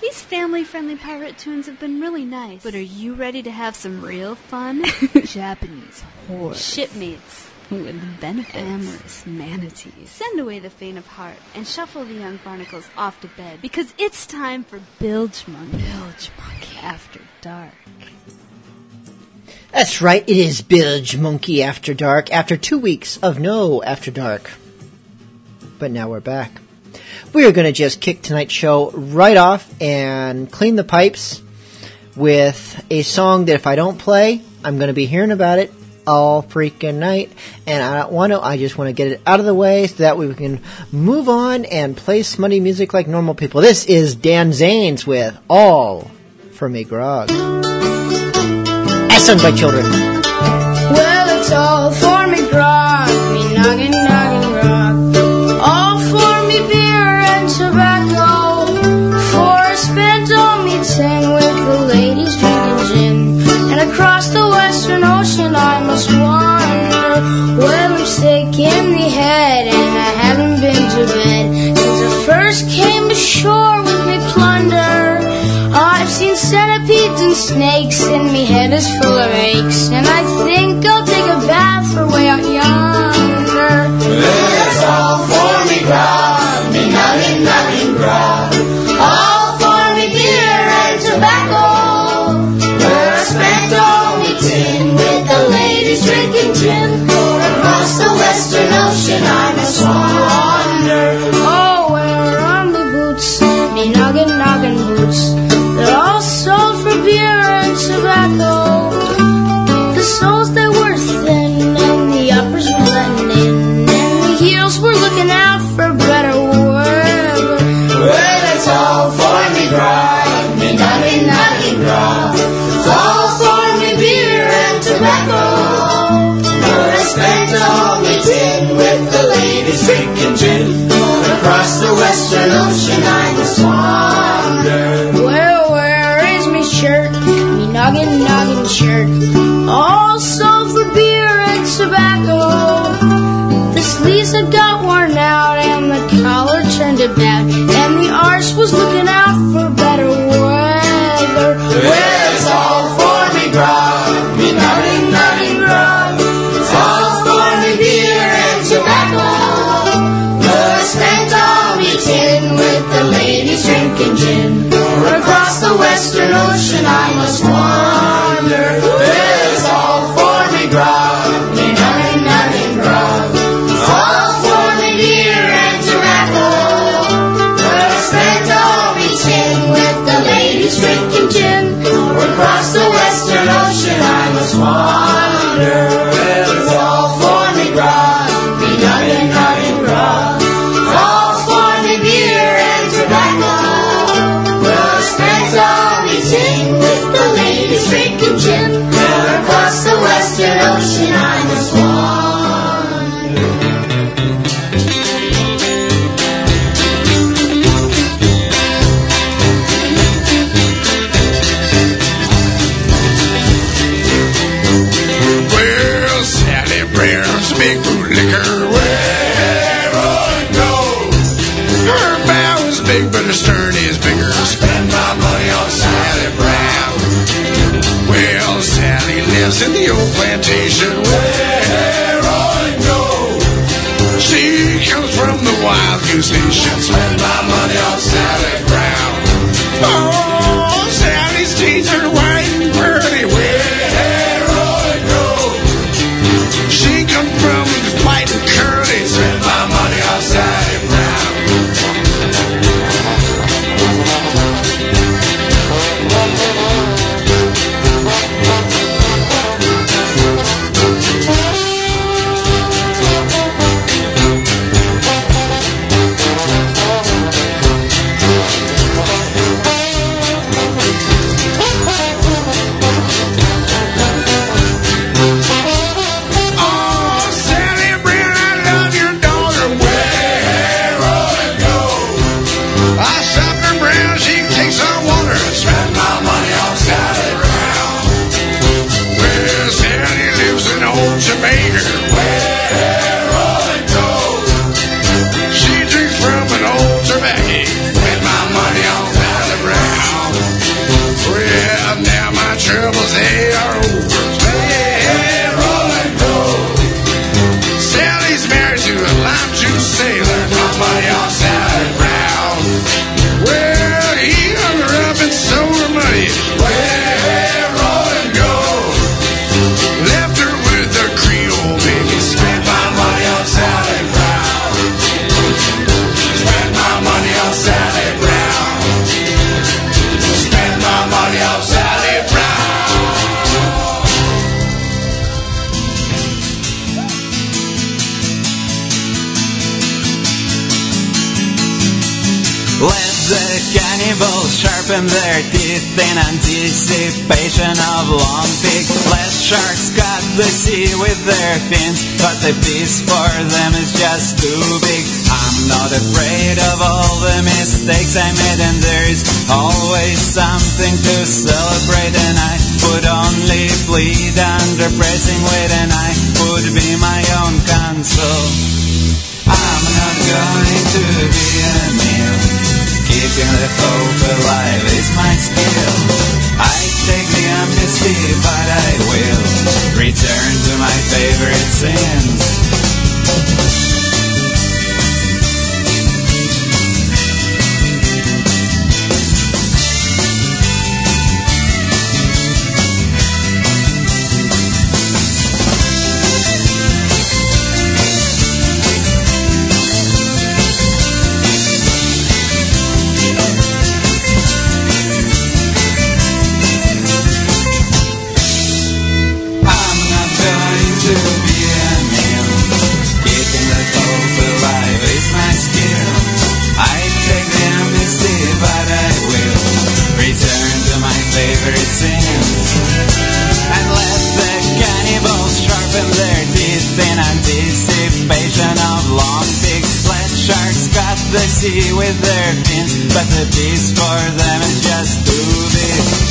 These family friendly pirate tunes have been really nice. But are you ready to have some real fun? Japanese horse. Shipmates. With benefits. Amorous manatees. Send away the faint of heart and shuffle the young barnacles off to bed because it's time for Bilgemunky. Bilge Monkey After Dark. That's right, it is Bilgemunky After Dark after two weeks of no After Dark. But now we're back. We are going to just kick tonight's show right off and clean the pipes with a song that if I don't play, I'm going to be hearing about it all freaking night. And I don't want to, I just want to get it out of the way so that we can move on and play smutty music like normal people. This is Dan Zanes with All for Me Grog. As sung by children. Well, it's all for me grog, me noggin, ocean I must wonder. Well, I'm sick in the head and I haven't been to bed since I first came ashore with me plunder. I've seen centipedes and snakes, and me head is full of aches. And I think I'll take a bath for way out yonder. Big, but her stern is bigger. Spend my money on Sally Brown. Well, Sally lives in the old plantation, where I go. She comes from the Wild Goose Nation. Spend my money on Sally Brown. Oh, Let the cannibals sharpen their teeth in anticipation of long pig. Let sharks cut the sea with their fins, but the beast for them is just too big. I'm not afraid of all the mistakes I made, and there's always something to celebrate. And I would only bleed under pressing weight, and I would be my own console. I'm not going to be a meal. Keeping the hope alive is my skill. I take the amnesty, but I will return to my favorite sins. With their fins, but the beast for them is just too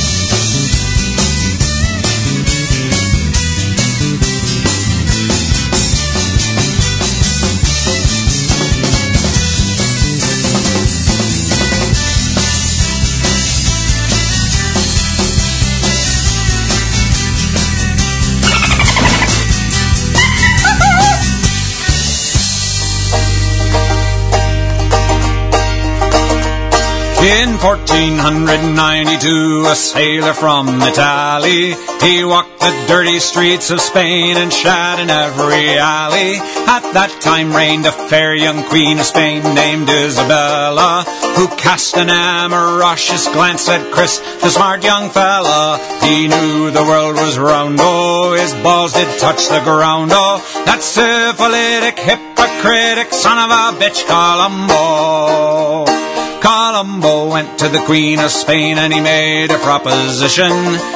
In 1492, a sailor from Italy, he walked the dirty streets of Spain and shot in every alley. At that time reigned a fair young queen of Spain named Isabella, who cast an amorous glance at Chris, the smart young fella. He knew the world was round, oh, his balls did touch the ground, oh, that syphilitic, hypocritic son of a bitch, Columbo. Columbo went to the Queen of Spain and he made a proposition.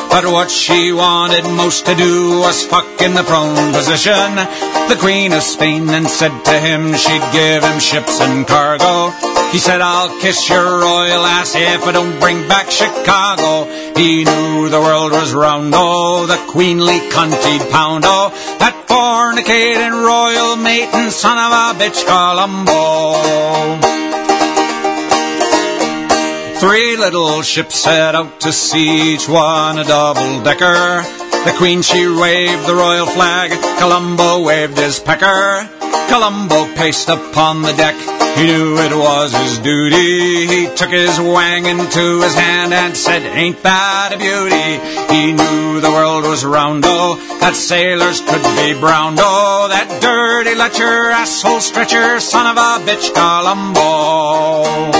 But what she wanted most to do was fuck in the prone position. The Queen of Spain then said to him she'd give him ships and cargo. He said, I'll kiss your royal ass if I don't bring back Chicago. He knew the world was round, oh, the queenly cuntied pound, oh, that fornicating royal maiden son of a bitch Columbo. Three little ships set out to sea, each one a double decker. The Queen she waved the royal flag, Columbo waved his pecker. Columbo paced upon the deck, he knew it was his duty. He took his wang into his hand and said, Ain't that a beauty? He knew the world was round, oh, that sailors could be brown, oh, that dirty lecher, asshole stretcher, son of a bitch, Columbo.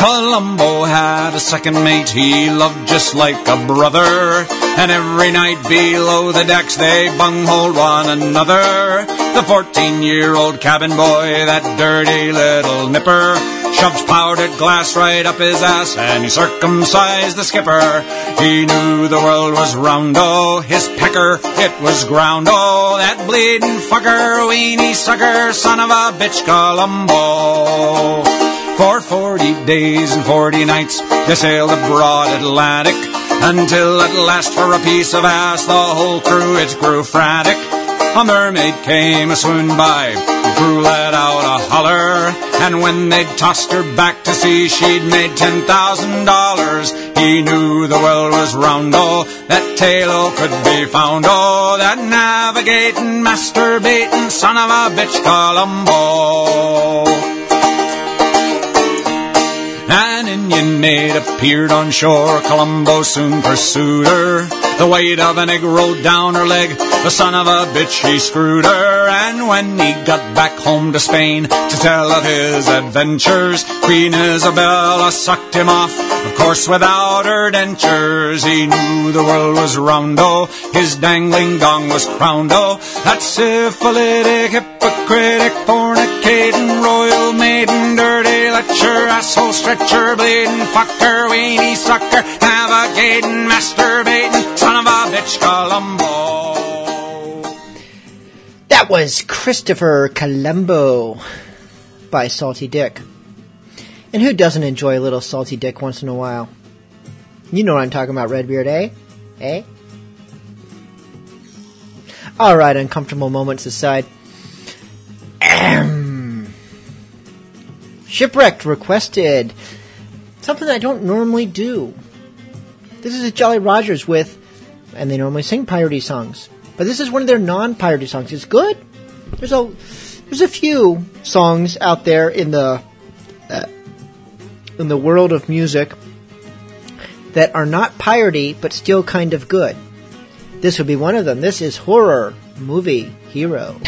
Columbo had a second mate he loved just like a brother. And every night below the decks they bungholed one another. The 14 year old cabin boy, that dirty little nipper, shoves powdered glass right up his ass and he circumcised the skipper. He knew the world was round, oh, his pecker, it was ground, oh, that bleeding fucker, weenie sucker, son of a bitch, Columbo. For forty days and forty nights they sailed the broad Atlantic until at last for a piece of ass the whole crew it grew frantic. A mermaid came a swoon by, the crew let out a holler, and when they'd tossed her back to sea, she'd made ten thousand dollars. he knew the world was round, oh, that tale could be found, oh, that navigating, masturbating son of a bitch Columbo. An Indian maid appeared on shore. Columbo soon pursued her. The weight of an egg rolled down her leg. The son of a bitch, he screwed her. And when he got back home to Spain to tell of his adventures, Queen Isabella sucked him off. Of course, without her dentures, he knew the world was round. Oh, his dangling dong was crowned. Oh, that syphilitic, hypocritic, fornicating, royal maiden, dirty lecher, asshole stretcher, bleeding fucker, weenie sucker, navigating, masturbating, son of a bitch, Columbo. That was Christopher Columbo by Salty Dick. And who doesn't enjoy a little Salty Dick once in a while? You know what I'm talking about, Redbeard, eh? Eh? Alright, uncomfortable moments aside. Shipwrecked requested something I don't normally do. This is a Jolly Rogers with, and they normally sing piratey songs, but this is one of their non-piratey songs. It's good. There's a there's a few songs out there in the uh, in the world of music that are not piratey but still kind of good. This would be one of them. This is horror movie hero.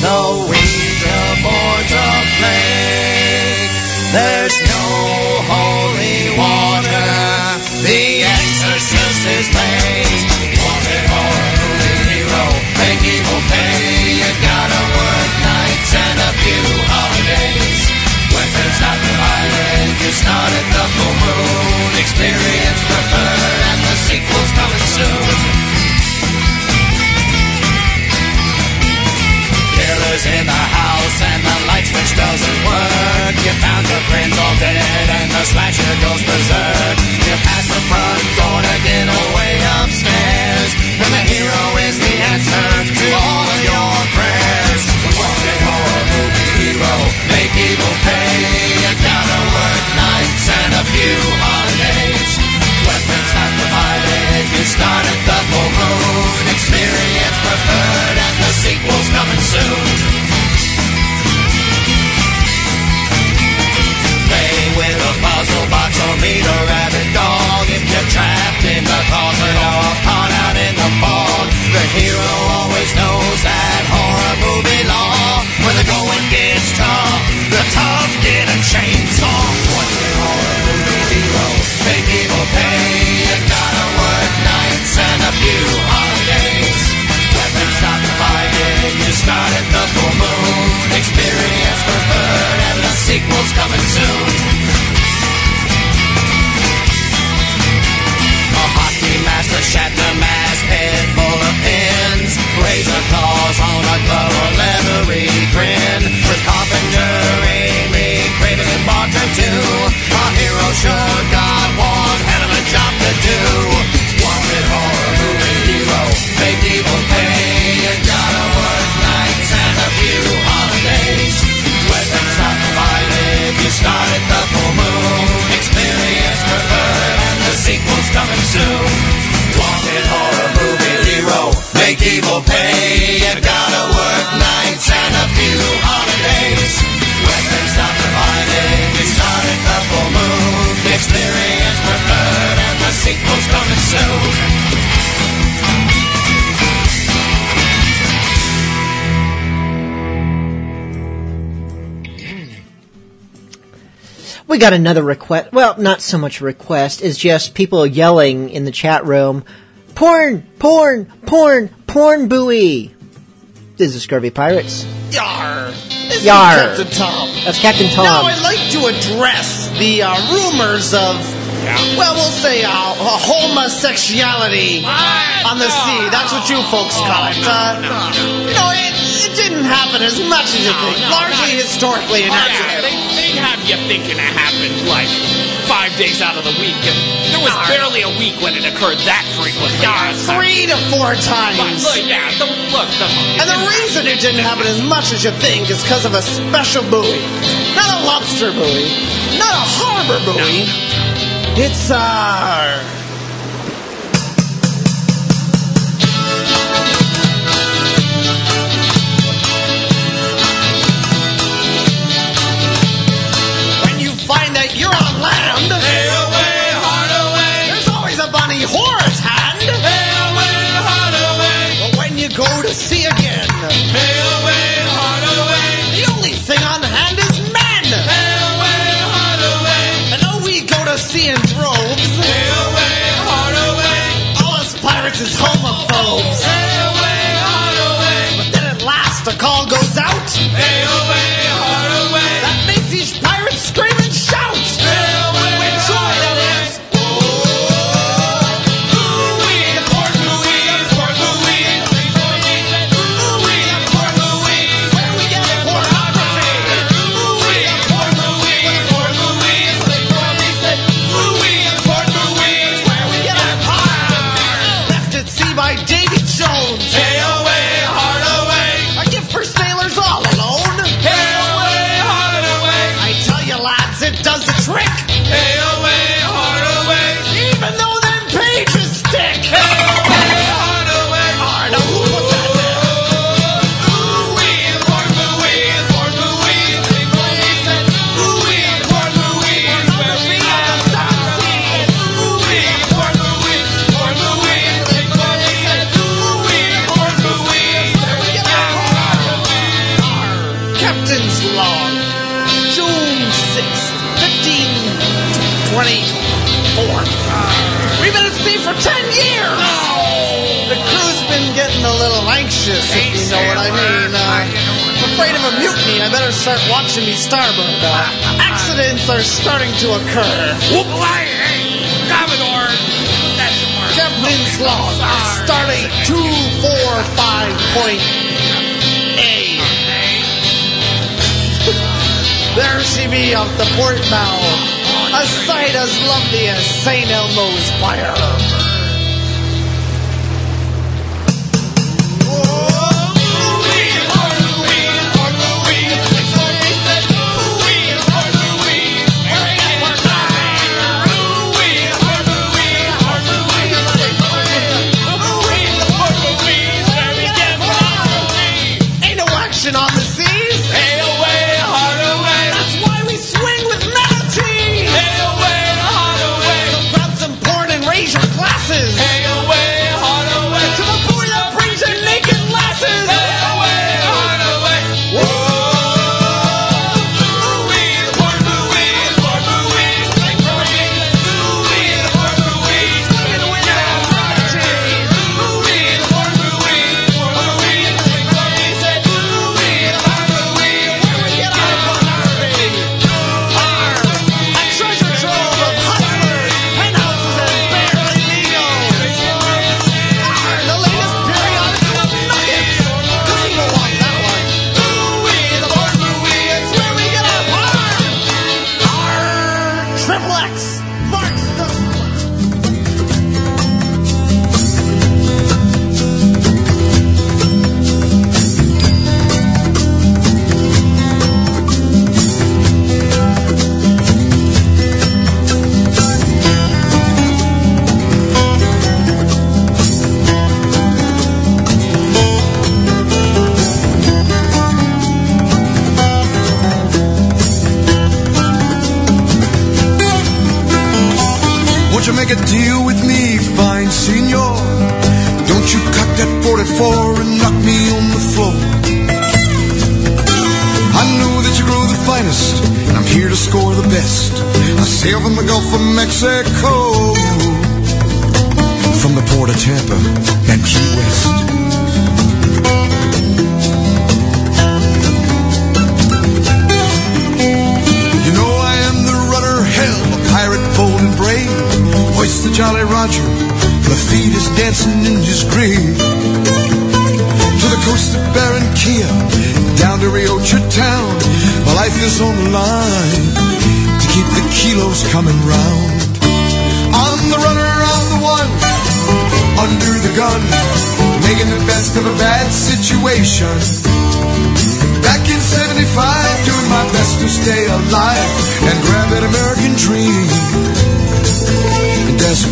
The Ouija board's a plague, there's no holy water, the exorcist is movie hero, make evil pay. You gotta work nights and a few holidays. Weapons you start at the full moon. Experience preferred, and the sequel's coming soon. Killers in the house and the light switch doesn't work. You found your friends all dead and the slasher goes berserk. You pass the front door to get away upstairs. And the hero is the answer to all of your prayers. Wanted horror movie hero, make evil pay. You gotta work nights and a few holidays. Weapons not provided, you start at the full moon. Experience preferred, the sequel's coming soon. Play with a puzzle box or meet a rabid dog. If you're trapped in the closet or caught out in the fog, the hero always knows that horror movie law. When the going gets tough, the tough get a chainsaw. What's the horror movie hero? Make evil pay. You gotta work nights and a few holidays. You start at the full moon. Experience preferred, and the sequel's coming soon. A hockey master shatter mask head full of pins. Razor claws on a glove, a leathery grin. With Carpenter, Raimi, Craven, and Barker too. Our hero sure got one hell of a job to do. Coming soon. Wanted horror movie hero, make evil pay. You gotta work nights and a few holidays. Weapons not provided, the full moon. Experience preferred, and the sequel's coming soon. got another request. Well, not so much request is just people yelling in the chat room, "Porn, porn, porn, porn buoy." This is Scurvy Pirates. Yar. This Yar. Captain Tom. That's Captain Tom. Now I'd like to address the uh, rumors of, yeah. well, we'll say uh, homosexuality on the sea. That's what you folks oh, call it. No, uh, no. You know, it didn't happen as much as no, you think. No, Largely not. historically inaccident. Yeah, they, they have you thinking it happened like five days out of the week. And there was barely a week when it occurred that frequently. Three to four times. But look, yeah, the, look, the, And the reason it didn't happen as much as you think is because of a special buoy. Not a lobster buoy. Not a harbor buoy. No. It's our. Uh, go to start watching me starboard now. Accidents are starting to occur. Whoop, I, hey, Commodore! That's the word. Jeff Winslow is starting 245.8. there she be off the port bow, a sight as lovely as St. Elmo's fire.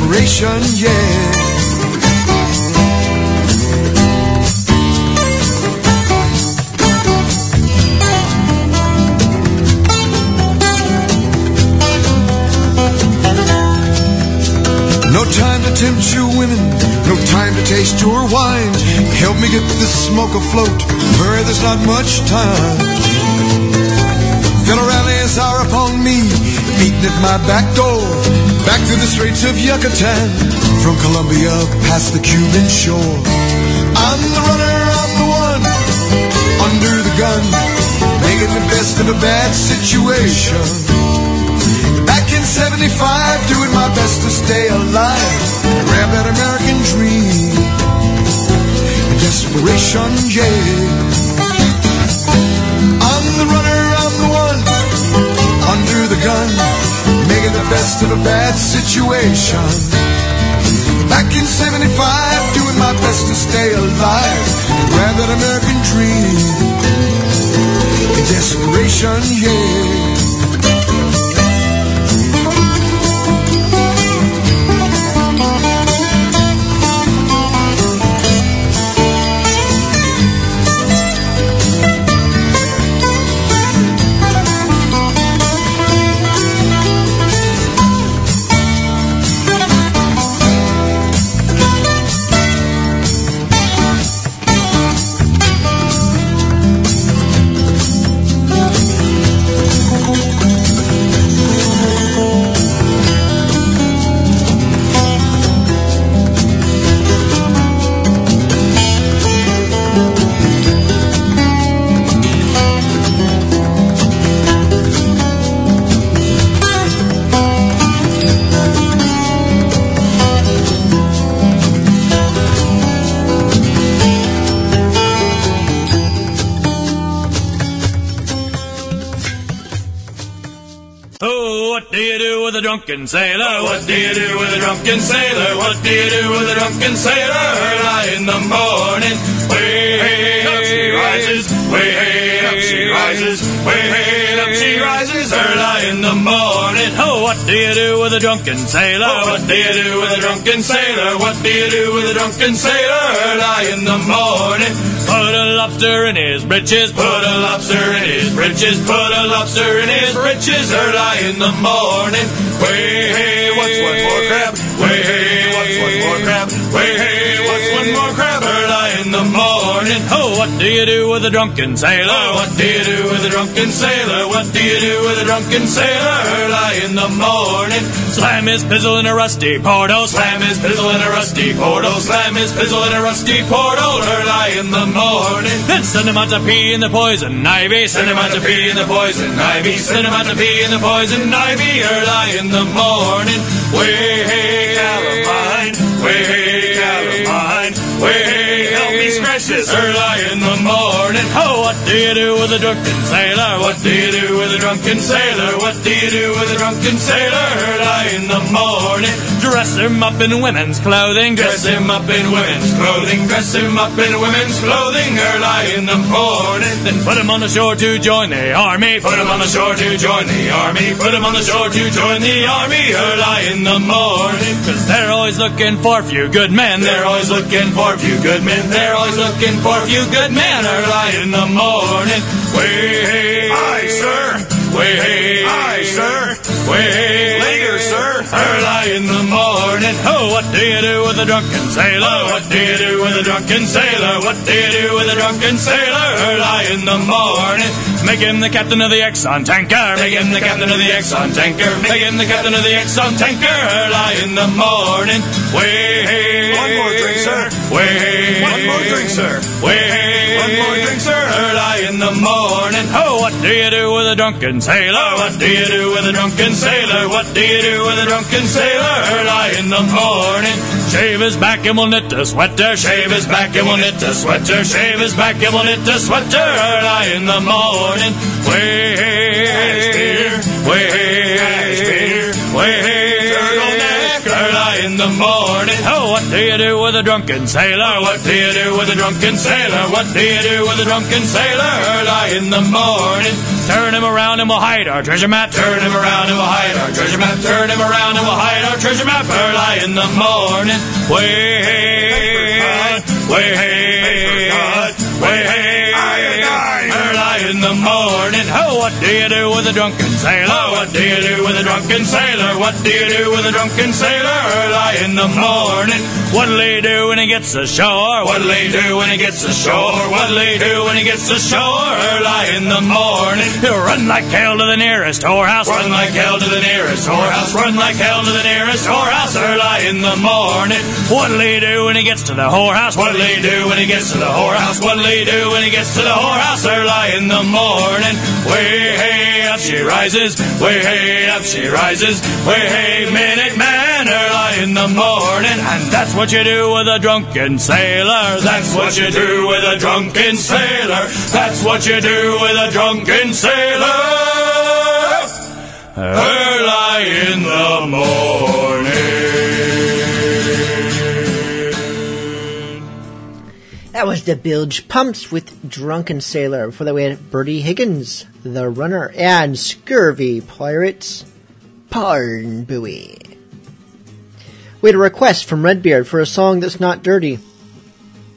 In desperation, yeah. No time to tempt your women, no time to taste your wine. Help me get this smoke afloat, where there's not much time. Federales are upon me, beating at my back door. Back to the Straits of Yucatan, from Colombia past the Cuban shore. I'm the runner, I'm the one, under the gun, making the best of a bad situation. Back in 75, doing my best to stay alive. Grab that American dream. Desperation, yeah. I'm the runner, I'm the one. Under the gun. Making the best of a bad situation. Back in 75, doing my best to stay alive. Grab that American dream. Desperation, yeah. Drunken sailor? What do you do with a drunken sailor? What do you do with a drunken sailor? Early in the morning, way up she rises, way up she rises, way up she rises. Early in the morning, oh, what do you do with a drunken sailor? Oh, what do you do with a drunken sailor? What do you do with a drunken sailor? Early in the morning, put a lobster in his britches, put a lobster in his britches, put a lobster in his britches. Early in the morning, way hey, what's one more crab? Way hey, what's one more crab? Way hey, what's one more crab? Early in the morning, oh, what do you do with a drunken sailor? Oh, what do you do with a drunken sailor? What do you do with a drunken sailor? Early in the morning, slam his pizzle in a rusty portal, slam his pizzle in a rusty portal, slam his pizzle in a rusty portal. Early in the morning, then send him out to pee in the poison ivy, send him out to pee in the poison ivy, send him out to pee in the poison ivy. Early in the morning, way hey calamine, way hey calamine, way me early in the morning. Oh, what do you do with a drunken sailor? What do you do with a drunken sailor? What do you do with a drunken sailor? Early in the morning, dress him up in women's clothing, dress him up in women's clothing, dress him up in women's clothing. Early in the morning, then put him on the shore to join the army. Put him on the shore to join the army. Put him on the shore to join the army. Early in the morning, cause they're always looking for a few good men. They're always looking for a few good men. They're always looking for a few good men. Early in the morning, way hey, aye sir. Way hey, aye sir. Way later sir. Early in the morning, oh, oh, what do you do with a drunken sailor? What do you do with a drunken sailor? What do you do with a drunken sailor? Early in the morning, make him the captain of the Exxon tanker. Make him the captain of the Exxon tanker. Make him the captain of the Exxon tanker. Early in the morning, way One more drink, sir. Way, One more drink, sir. Way, One more drink, sir. Early in the morning. Oh, what do you do with a drunken sailor? What do you do with a drunken sailor? What do with a drunken sailor? Early in the morning. Shave his back and we'll knit a sweater. Shave his back and we'll knit a sweater. Shave his back and we'll knit a sweater. Early in the morning. Way, way, way, turtleneck. The morning. Oh, what do you do with a drunken sailor? What do you do with a drunken sailor? What do you do with a drunken sailor? Early in the morning. Turn him around and we'll hide our treasure map. Turn him around and we'll hide our treasure map. Turn him around and we'll hide our treasure map. Early in the morning. Way, way, way, early in the morning. Oh, what do you do with a drunken sailor? Oh, what do you do with a drunken sailor? What do you do with a drunken sailor? Early in the morning. What'll he do when he gets ashore? What'll he do when he gets ashore? What'll he do when he gets ashore? Early in the morning. He'll run like hell to the nearest whorehouse. Run like hell to the nearest whorehouse. Run like hell to the nearest whorehouse. Early in the morning. What'll he do when he gets to the whorehouse? What'll he do when he gets to the whorehouse? What'll do when he gets to the whorehouse? Early in the morning. Way hey up she rises. Way hey up she rises. Way hey minute man. Early in the morning. And that's what you do with a drunken sailor. That's what you do with a drunken sailor. That's what you do with a drunken sailor. Early in the morning. That was the Bilge Pumps with Drunken Sailor. Before that, we had Bertie Higgins, The Runner, and Scurvy Pirates, Parn Buoy. We had a request from Redbeard for a song that's not dirty.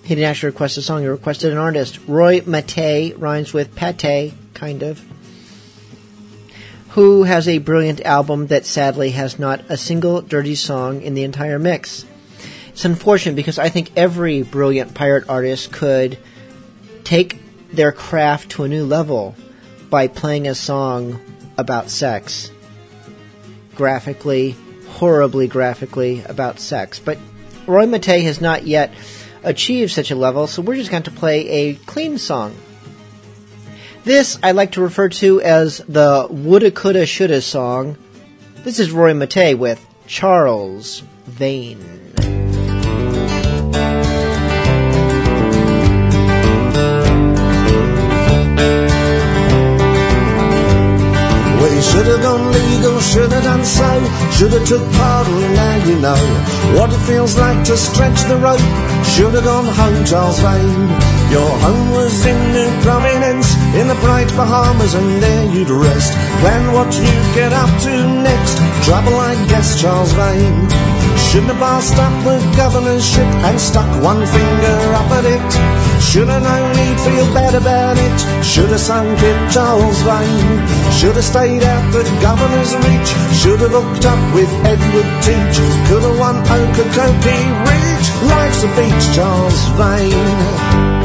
He didn't actually request a song, he requested an artist. Roy Mate rhymes with pate, kind of. Who has a brilliant album that sadly has not a single dirty song in the entire mix. It's unfortunate because I think every brilliant pirate artist could take their craft to a new level by playing a song about sex. Graphically, horribly graphically about sex. But Roy Mate has not yet achieved such a level, so we're just going to play a clean song. This I like to refer to as the woulda, coulda, shoulda song. This is Roy Mate with Charles Vane. We should have gone legal, should have done so, should have took part, and now you know what it feels like to stretch the rope. Should have gone home, Charles Vane. Your home was in New Providence, in the bright Bahamas, and there you'd rest. Plan what you'd get up to next. Trouble, I guess, Charles Vane. Shouldn't have passed up the governor's ship and stuck one finger up at it. Should have known he'd feel bad about it. Should have sunk it, Charles Vane. Should have stayed out the governor's reach. Should have hooked up with Edward Teach. Could have won Okeechobee Ridge. Life's a beach, Charles Vane.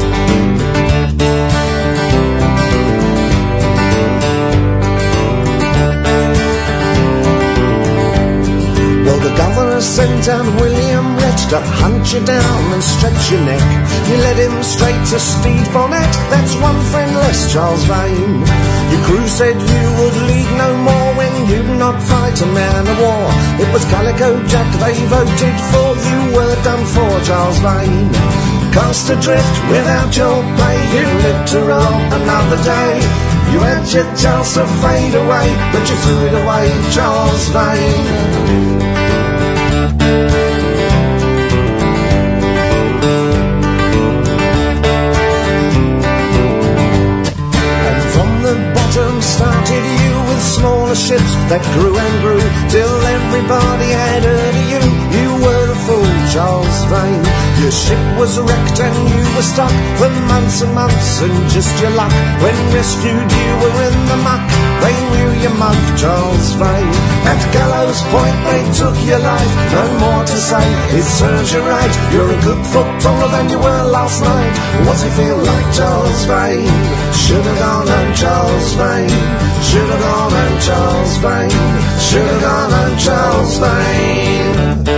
Sent out William Rhett to hunt you down and stretch your neck. You led him straight to Stede Bonnet. That's one friend less, Charles Vane. Your crew said you would lead no more when you'd not fight a man of war. It was Calico Jack they voted for. You were done for, Charles Vane. Cast adrift without your pay, you lived to roll another day. You had your chance to fade away, but you threw it away, Charles Vane. That grew and grew till everybody had heard of you. You were a fool, Charles Vane. Your ship was wrecked and you were stuck for months and months, and just your luck when rescued you were in the muck. They knew you mug, Charles Vane. At Gallows Point they took your life. No more to say, it serves you right. You're a good foot taller than you were last night. What's it feel like, Charles Vane? Should've gone home, Charles Vane. Should've gone home, Charles Vane. Should've gone home, Charles Vane.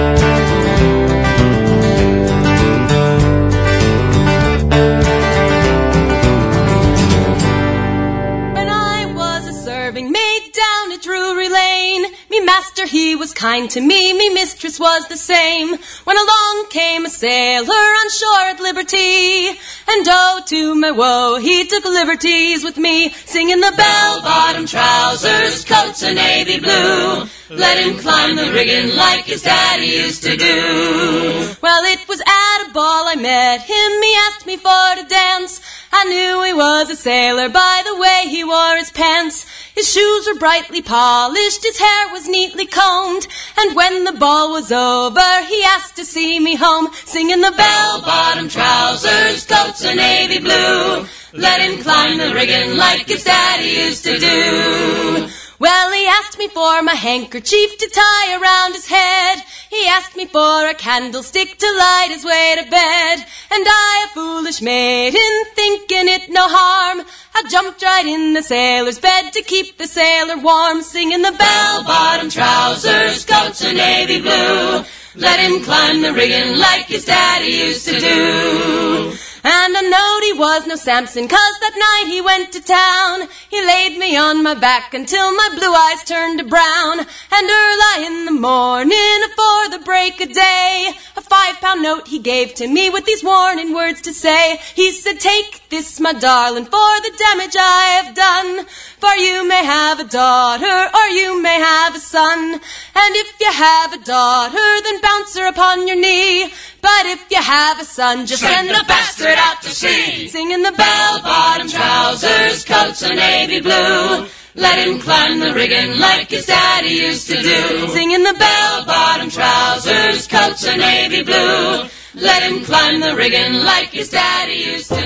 Kind to me, me mistress was the same. When along came a sailor on shore at liberty, and oh, to my woe, he took liberties with me, singing the bell-bottom trousers, coats of navy blue. Let him climb the rigging like his daddy used to do. Well, it was at a ball I met him, he asked me for to dance. I knew he was a sailor by the way he wore his pants. His shoes were brightly polished, his hair was neatly combed, and when the ball was over, he asked to see me home, singing the bell-bottom trousers, coats of navy blue. Let him climb the rigging like his daddy used to do. Well, he asked me for my handkerchief to tie around his head. He asked me for a candlestick to light his way to bed. And I, a foolish maiden, thinking it no harm, I jumped right in the sailor's bed to keep the sailor warm, singing the bell-bottom trousers, coats of navy blue. Let him climb the rigging like his daddy used to do. And I knowed he was no Samson, cause that night he went to town. He laid me on my back until my blue eyes turned to brown. And early in the morning, afore the break of day, a five pound note he gave to me with these warning words to say. He said, Take this, my darling, for the damage I have done. For you may have a daughter, or you may have a son. And if you have a daughter, then bounce her upon your knee. But if you have a son, just send the bastard out to sea. Singing the bell-bottom trousers, coats of navy blue. Let him climb the rigging like his daddy used to do. Singing the bell-bottom trousers, coats of navy blue. Let him climb the rigging like his daddy used to do.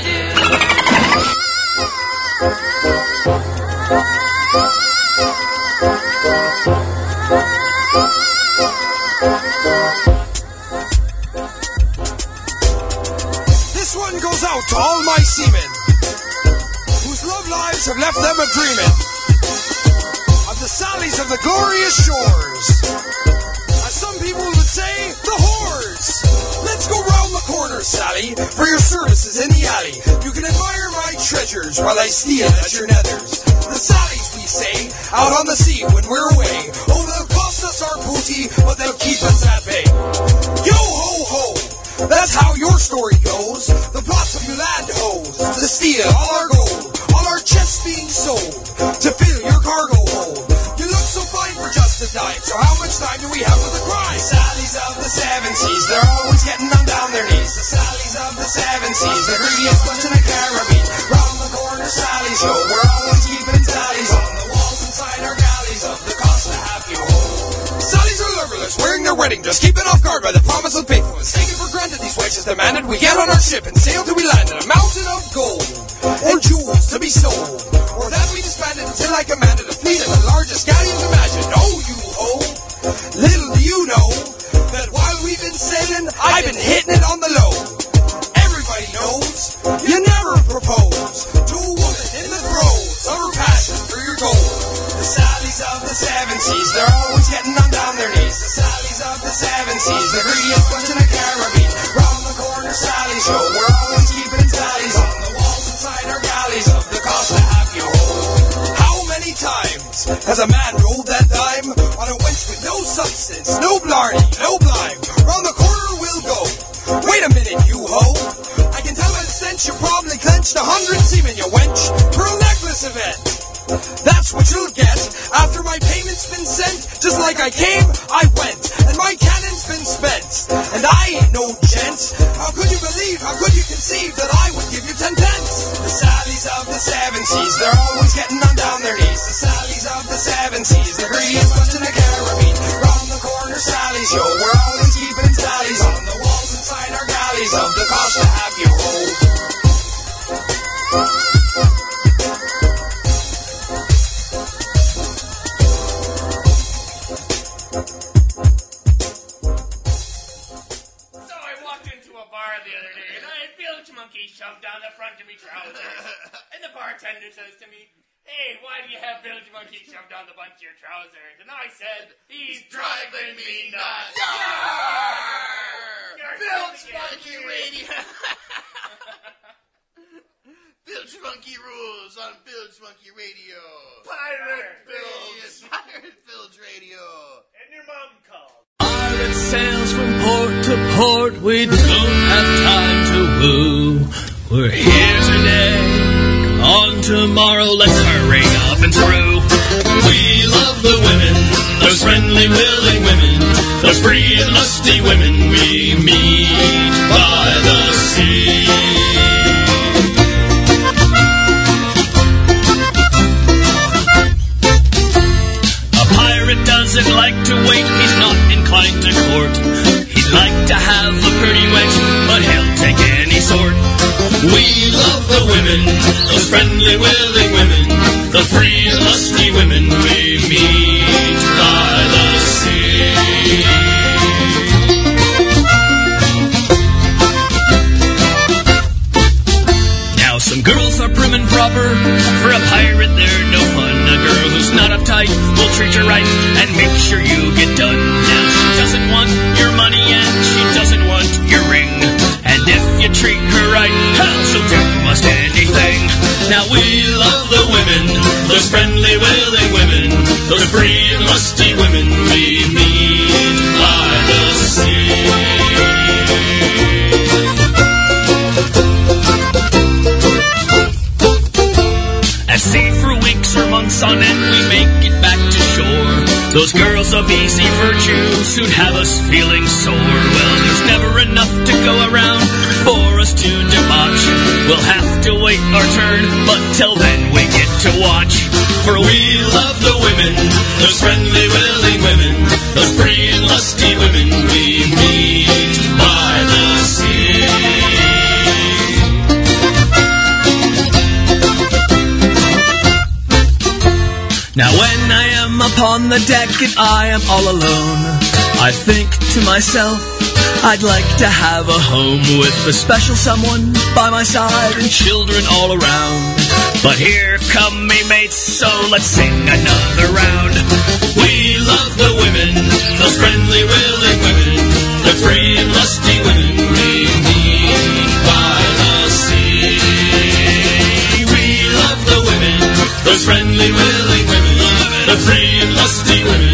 This one goes out to all my seamen whose love lives have left them a dreaming of the sallies of the glorious shores. Sally, for your services in the alley. You can admire my treasures while I steal at your nethers. The sallies, we say, out on the sea when we're away. Oh, they'll cost us our booty, but they'll keep us at bay. Yo ho ho! That's how your story goes. The plots of your land hoes to steal all our gold, all our chests being sold to fill your cargo hold. You so how much time do we have for the crime? Sallies of the seven seas, they're always getting on down their knees. The Sallies of the seven seas, the greediest bunch in the Caribbean. Round the corner, Sally show, we're always keeping tallies on the walls inside our galleys of the cost to have home. Sallies are loverless, wearing their wedding dress, keeping off guard by the promise of faithfulness. Taking for granted, these wages demanded. We get on our ship and sail till we land in a mountain of gold, or jewels to be sold, or that we disbanded until I commanded a fleet of the largest galleons imagined. Oh, you ho! Little do you know that while we've been sailing, I've been hitting it on the low. Everybody knows you never propose to a woman in the throes of her passion for your gold. The Sallies of the seven seas, they're always getting on down their knees. The Sallies of the seven seas, the greediest bunch in the Caribbean. Round the corner, Sally show, we're always keeping tallies on the walls inside our galleys of the cost to have you home. How many times has a man rolled that dime on a wench with no substance, no blarney, no blime? Round the corner we'll go. Wait a minute, you ho! I can tell by the stench you probably clenched a hundred seamen, you wench, for a necklace event. That's what you'll get after my payment's been sent. Just like I came, I went, and my cannon's been spent. And I ain't no gent. How could you believe, how could you conceive that I would give you ten pence? The Sallies of the seven seas, they're always getting on down their knees. The Sallies of the seven seas, the greediest bunch in the Caribbean. Round the corner, Sally show, we're always keeping tallies on the walls inside our galleys of the cost to have you hold. Monkey shoved down the front of me trousers. and the bartender says to me, Hey, why do you have Bilgemunky shoved down the bunch of your trousers? And I said, He's driving me nuts. You're Bilge. Monkey Radio. Bilgemunky rules on Bilgemunky Radio. Pirate Bilge. Pirate Bilge Radio. And your Pirate sails from port to port. We don't have time to woo. We're here today, on tomorrow. Let's hurry up and through. We love the women, those friendly, willing women, those free and lusty women we meet by the sea. A pirate doesn't like to wait, he's not inclined to court. He'd like to have a pretty wench, but he'll take any sort. We love the women, those friendly, willing women, the free lusty women we meet by the sea. Now some girls are prim and proper. For a pirate, they're no fun. A girl who's not uptight will treat you right end, we make it back to shore. Those girls of easy virtue soon have us feeling sore. Well, there's never enough to go around for us to debauch. We'll have to wait our turn, but till then we get to watch. For we love the women, those friendly, willing women, those free and lusty women upon the deck and I am all alone, I think to myself, I'd like to have a home with a special someone by my side and children all around. But here come me mates, so let's sing another round. We love the women, those friendly, willing women, the free and lusty women we meet by the sea. We love the women, those friendly, willing women, the free lusty women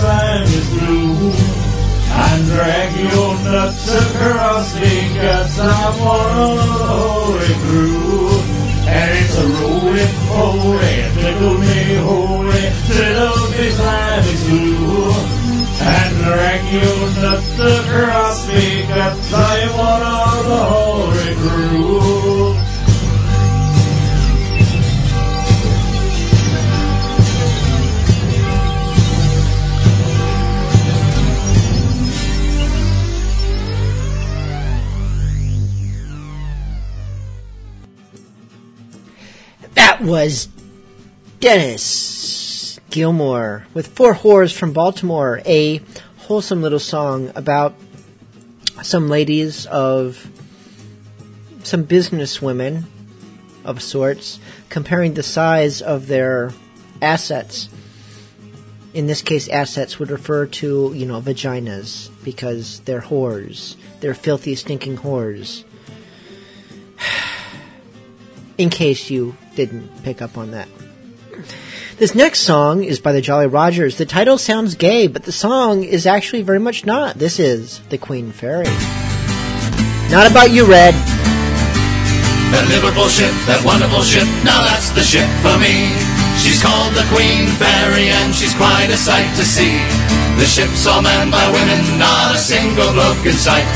behind his blue. And drag your nuts across the I'm one of the holy crew. And it's a roly poly, tickle me holy, settle behind his blue. And drag your nuts across the guts, I'm one of the was Dennis Gilmore with Four Whores from Baltimore, a wholesome little song about some ladies of some business women of sorts comparing the size of their assets. In this case, assets would refer to, you know, vaginas because they're whores. They're filthy, stinking whores. In case you didn't pick up on that. This next song is by the Jolly Rogers. The title sounds gay, but the song is actually very much not. This is The Queen Fairy. Not about you, Red. That Liverpool ship, that wonderful ship, now that's the ship for me. She's called the Queen Fairy and she's quite a sight to see. The ship's all manned by women, not a single bloke in sight.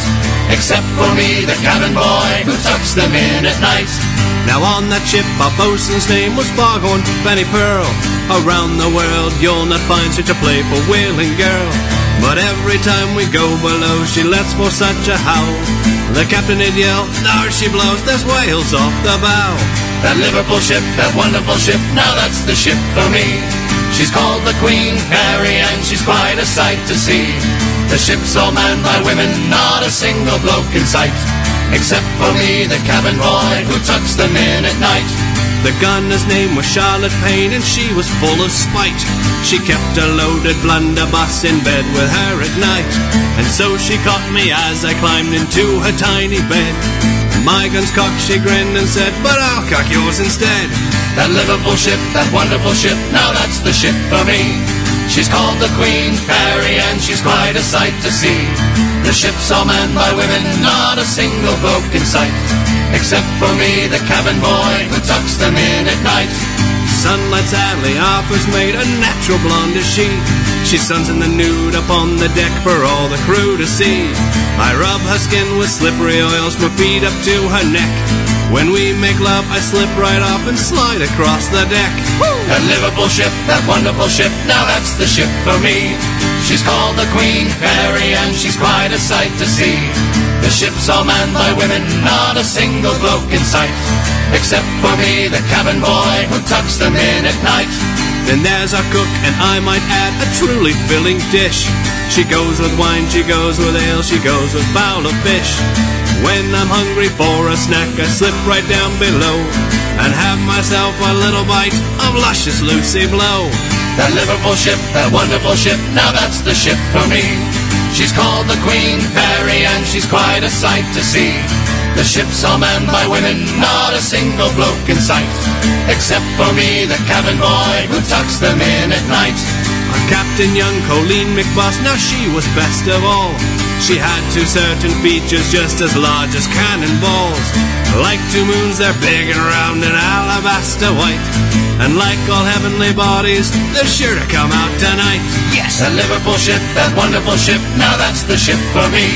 Except for me, the cabin boy, who tucks them in at night. Now on that ship, our bosun's name was Foghorn Fanny Pearl. Around the world, you'll not find such a playful, willing girl. But every time we go below, she lets for such a howl. The captain he'd yell, there she blows, there's whales off the bow. That Liverpool ship, that wonderful ship, now that's the ship for me. She's called the Queen Mary and she's quite a sight to see. The ship's all manned by women, not a single bloke in sight. Except for me, the cabin boy, who tucks them in at night. The gunner's name was Charlotte Payne and she was full of spite. She kept a loaded blunderbuss in bed with her at night. And so she caught me as I climbed into her tiny bed. My gun's cocked, she grinned and said, but I'll cock yours instead. That Liverpool ship, that wonderful ship, now that's the ship for me. She's called the Queen Fairy and she's quite a sight to see. The ship's all manned by women, not a single bloke in sight. Except for me, the cabin boy, who tucks them in at night. Sunlight sadly offers made a natural blonde is she. She suns in the nude upon the deck for all the crew to see. I rub her skin with slippery oils, my feet up to her neck. When we make love, I slip right off and slide across the deck. That Liverpool ship, that wonderful ship, now that's the ship for me. She's called the Queen Fairy and she's quite a sight to see. The ship's all manned by women, not a single bloke in sight. Except for me, the cabin boy, who tucks them in at night. Then there's our cook, and I might add a truly filling dish. She goes with wine, she goes with ale, she goes with fowl of fish. When I'm hungry for a snack, I slip right down below and have myself a little bite of luscious Lucy Blow. That Liverpool ship, that wonderful ship, now that's the ship for me. She's called the Queen Mary and she's quite a sight to see. The ship's all manned by women, not a single bloke in sight. Except for me, the cabin boy who tucks them in at night. Our Captain Young, Colleen McBoss, now she was best of all. She had two certain features just as large as cannonballs. Like two moons, they're big and round and alabaster white. And like all heavenly bodies, they're sure to come out tonight. Yes, that Liverpool ship, that wonderful ship, now that's the ship for me.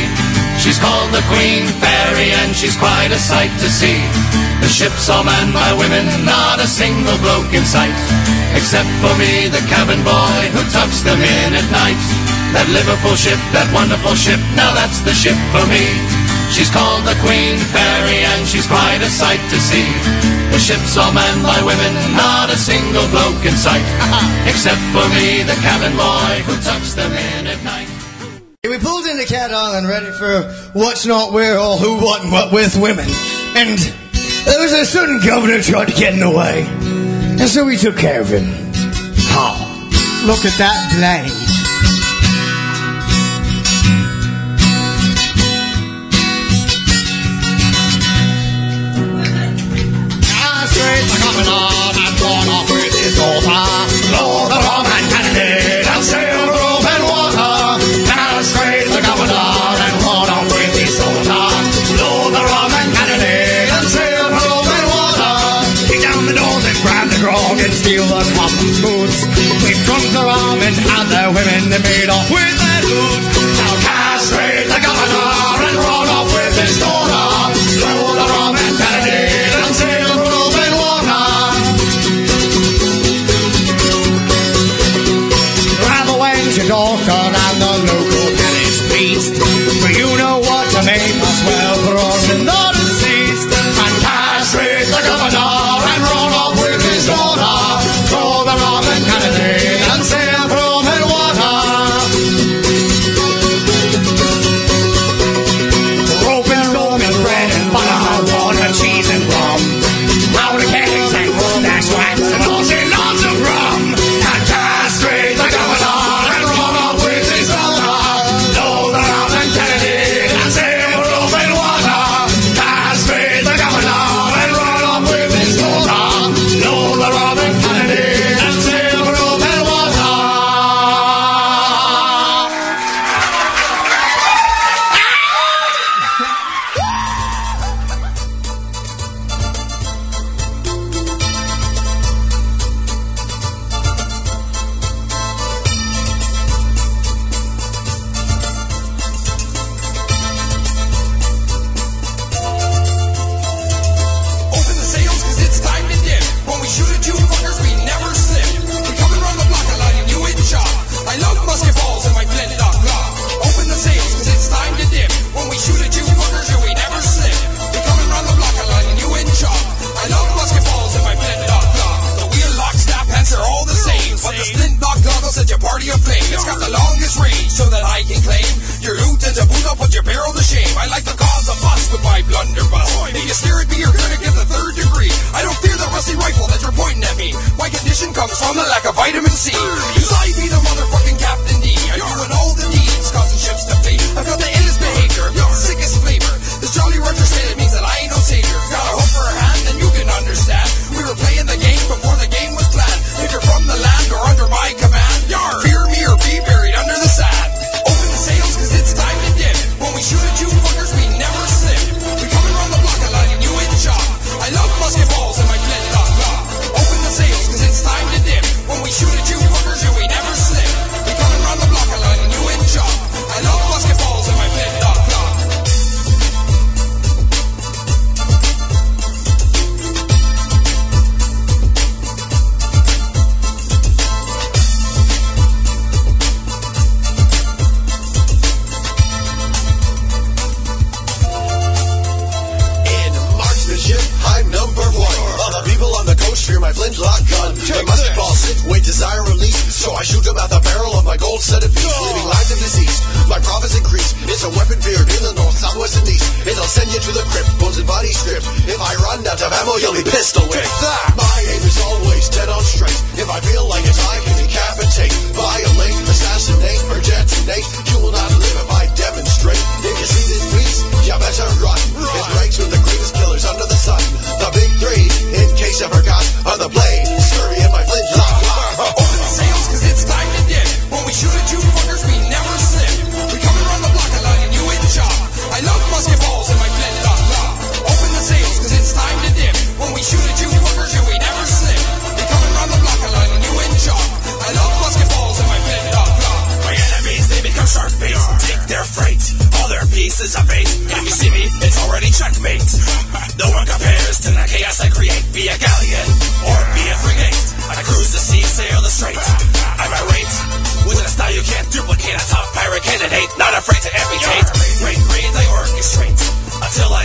She's called the Queen Fairy and she's quite a sight to see. The ship's all manned by women, not a single bloke in sight. Except for me, the cabin boy who tucks them in at night. That Liverpool ship, that wonderful ship, now that's the ship for me. She's called the Queen Fairy and she's quite a sight to see. The ship's all manned by women, not a single bloke in sight. Except for me, the cabin boy, who tucks them in at night. We pulled into Cat Island ready for what's not where or who what and what with women. And there was a certain governor tried to get in the way. And so we took care of him. Oh. Look at that blade. waits are coming on. I'm drawn with his daughter. Lord, the rum and candy, and sail rope and water. And I'll the governor and run off with his daughter. Lord, the rum and candy, and sail rope and water. Kick down the doors and grab the grog and steal the cotton's boots. We drunk the rum and had women they made off with.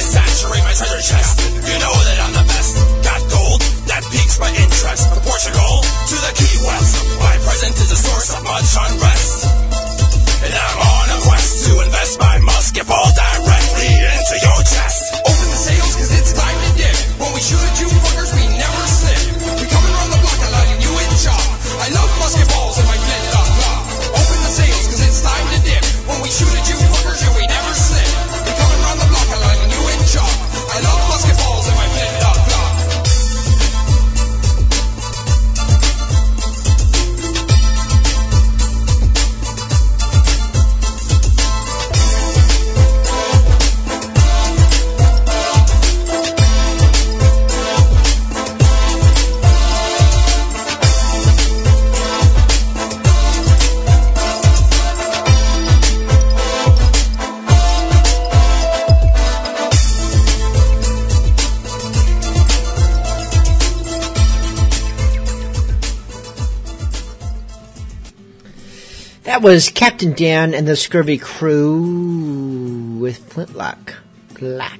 saturate my treasure chest. You know that I'm the best. Got gold that piques my interest. From Portugal to the Key West, my presence is a source of much unrest. That was Captain Dan and the Scurvy Crew with Flintlock. Black.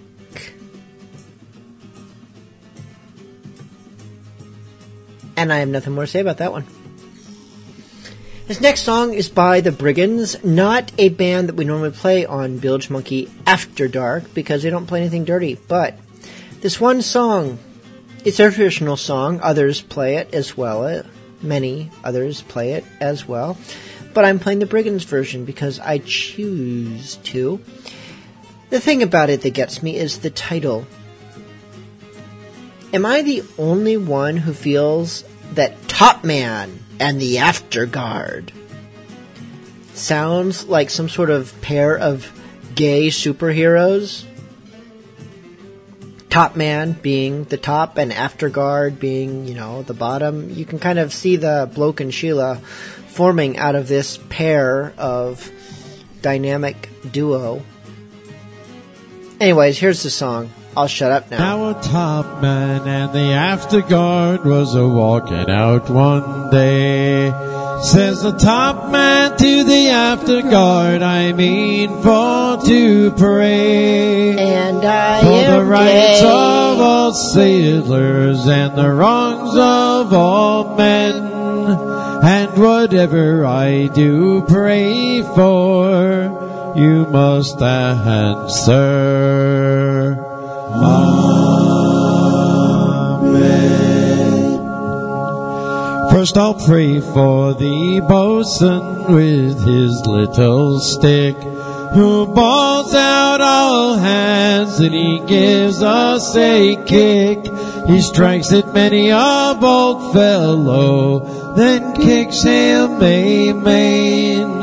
And I have nothing more to say about that one. This next song is by the Brigands, not a band that we normally play on Bilgemunky After Dark because they don't play anything dirty. But this one song, it's a traditional song. Others play it as well. Many others play it as well. But I'm playing the Brigands version because I choose to. The thing about it that gets me is the title. Am I the only one who feels that Top Man and the Afterguard sounds like some sort of pair of gay superheroes? Top Man being the top and Afterguard being, you know, the bottom. You can kind of see the Bloke and Sheila forming out of this pair of dynamic duo. Anyways, here's the song. I'll shut up now. Now a top man and the after guard was a walking out one day. Says the top man to the after guard, I mean for to pray. And I For am the rights gay. of all sailors and the wrongs of all men. And whatever I do pray for, you must answer. Amen. First I'll pray for the bosun with his little stick, who balls out all hands and he gives us a kick. He strikes at many a bold fellow, then kicks him a main.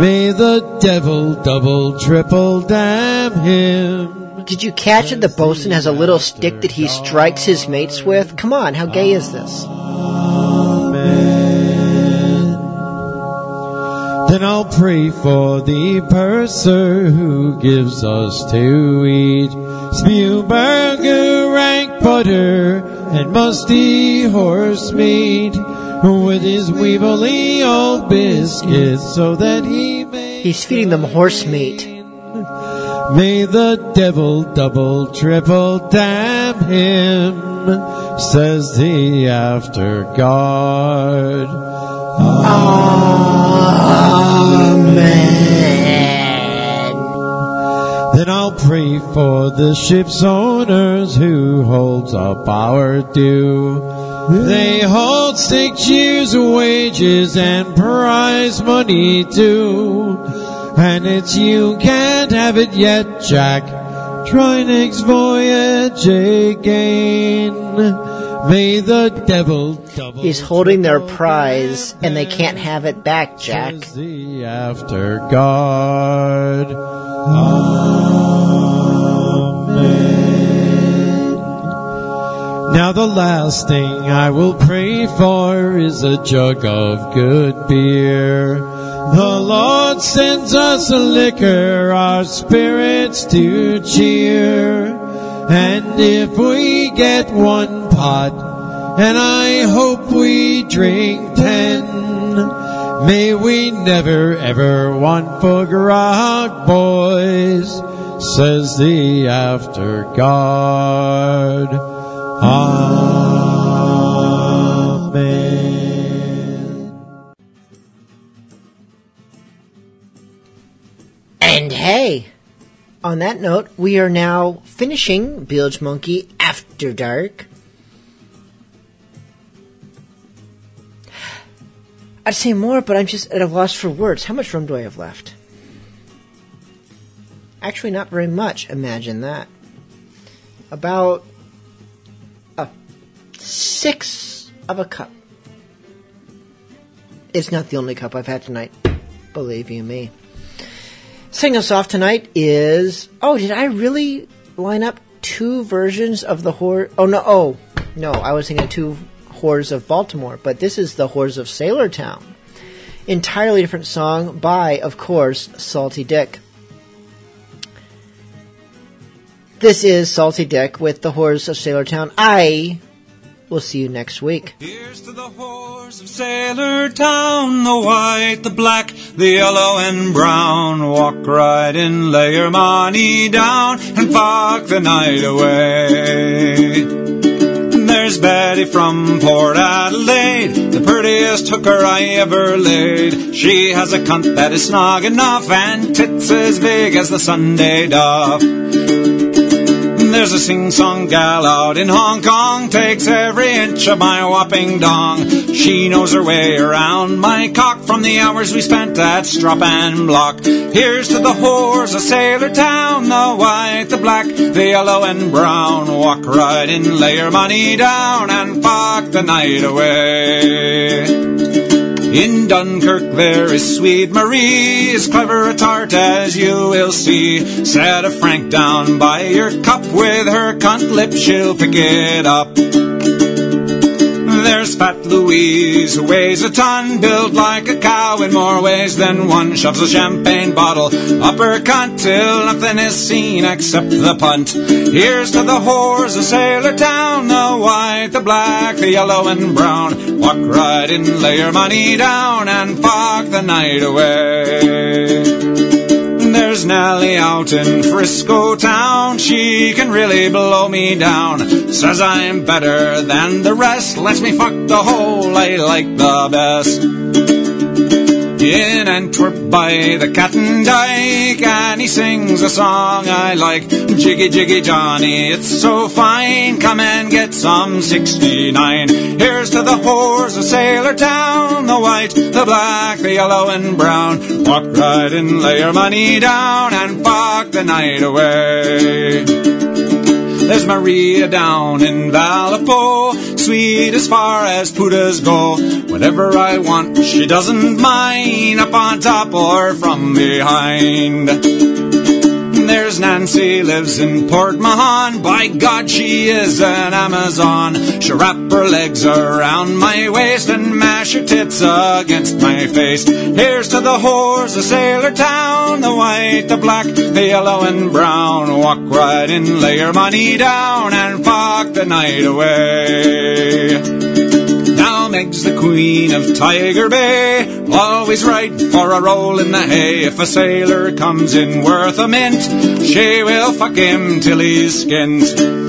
May the devil double triple damn him. Did you catch it? The bosun has a little stick that he strikes his mates with? Come on, how gay is this? Then I'll pray for the purser who gives us to eat. spewburger, rank butter, and musty horse meat. With his weevilly old biscuits so that he may. He's feeding them horse meat. May the devil double triple damn him, says the after guard. Then I'll pray for the ship's owners who holds up our due. They hold six years' of wages and prize money too. And it's you can't have it yet, Jack. Try next voyage again. May the devil double He's holding their prize and they can't have it back, Jack. the after guard. Ah. Now the last thing I will pray for is a jug of good beer. The Lord sends us a liquor, our spirits to cheer. And if we get one pot, and I hope we drink ten, may we never ever want for grog, boys, says the after guard. Amen. And hey, on that note, we are now finishing Bilgemunky After Dark. I'd say more, but I'm just at a loss for words. How much room do I have left? Actually, not very much, imagine that. About sixth of a cup. It's not the only cup I've had tonight. Believe you me. Sing us off tonight is. Oh, did I really line up two versions of the whore? Oh no! Oh no! I was thinking two whores of Baltimore, but this is the whores of Sailor Town. Entirely different song by, of course, Salty Dick. This is Salty Dick with the whores of Sailor Town. I will see you next week. Here's to the whores of Sailor Town, the white, the black, the yellow and brown. Walk right in, lay your money down, and fuck the night away. There's Betty from Port Adelaide, the prettiest hooker I ever laid. She has a cunt that is snug enough and tits as big as the Sunday duff. There's a sing-song gal out in Hong Kong, takes every inch of my whopping dong. She knows her way around my cock from the hours we spent at Strop and Block. Here's to the whores of Sailor Town, the white, the black, the yellow and brown. Walk right in, lay your money down, and fuck the night away. In Dunkirk there is sweet Marie, as clever a tart as you will see. Set a franc down by your cup with her cunt lip, she'll pick it up. There's Fat Louise, who weighs a ton, built like a cow in more ways than one. Shoves a champagne bottle up her cunt till nothing is seen except the punt. Here's to the whores of Sailor Town, the white, the black, the yellow and brown. Walk right in, lay your money down, and fuck the night away. There's Nellie out in Frisco town. She can really blow me down. Says I'm better than the rest. Lets me fuck the whole I like the best. In Antwerp by the Cat Dyke, and he sings a song I like. Jiggy Jiggy Johnny, it's so fine. Come and get some 69. Here's to the whores of Sailor Town, the white, the black, the yellow and brown. Walk right in, lay your money down, and fuck the night away. There's Maria down in Vallepo, sweet as far as putas go. Whatever I want, she doesn't mind, up on top or from behind. There's Nancy, lives in Port Mahon. By God, she is an Amazon. She'll wrap her legs around my waist and mash her tits against my face. Here's to the whores of Sailor Town, the white, the black, the yellow and brown. Walk right in, lay your money down, and fuck the night away. Meg's the queen of Tiger Bay, always right for a roll in the hay. If a sailor comes in worth a mint, she will fuck him till he's skint.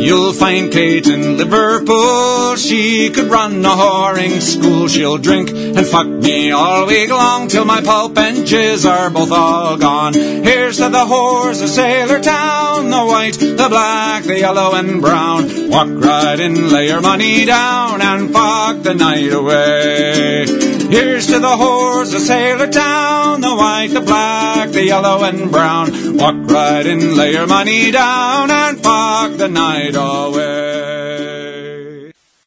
You'll find Kate in Liverpool. She could run a whoring school. She'll drink and fuck me all week long till my pulp and jizz are both all gone. Here's to the whores of Sailor Town, the white, the black, the yellow and brown. Walk right in, lay your money down, and fuck the night away. Here's to the whores of Sailor Town, the white, the black, the yellow and brown. Walk right in, lay your money down, and fuck the night away. Yahweh.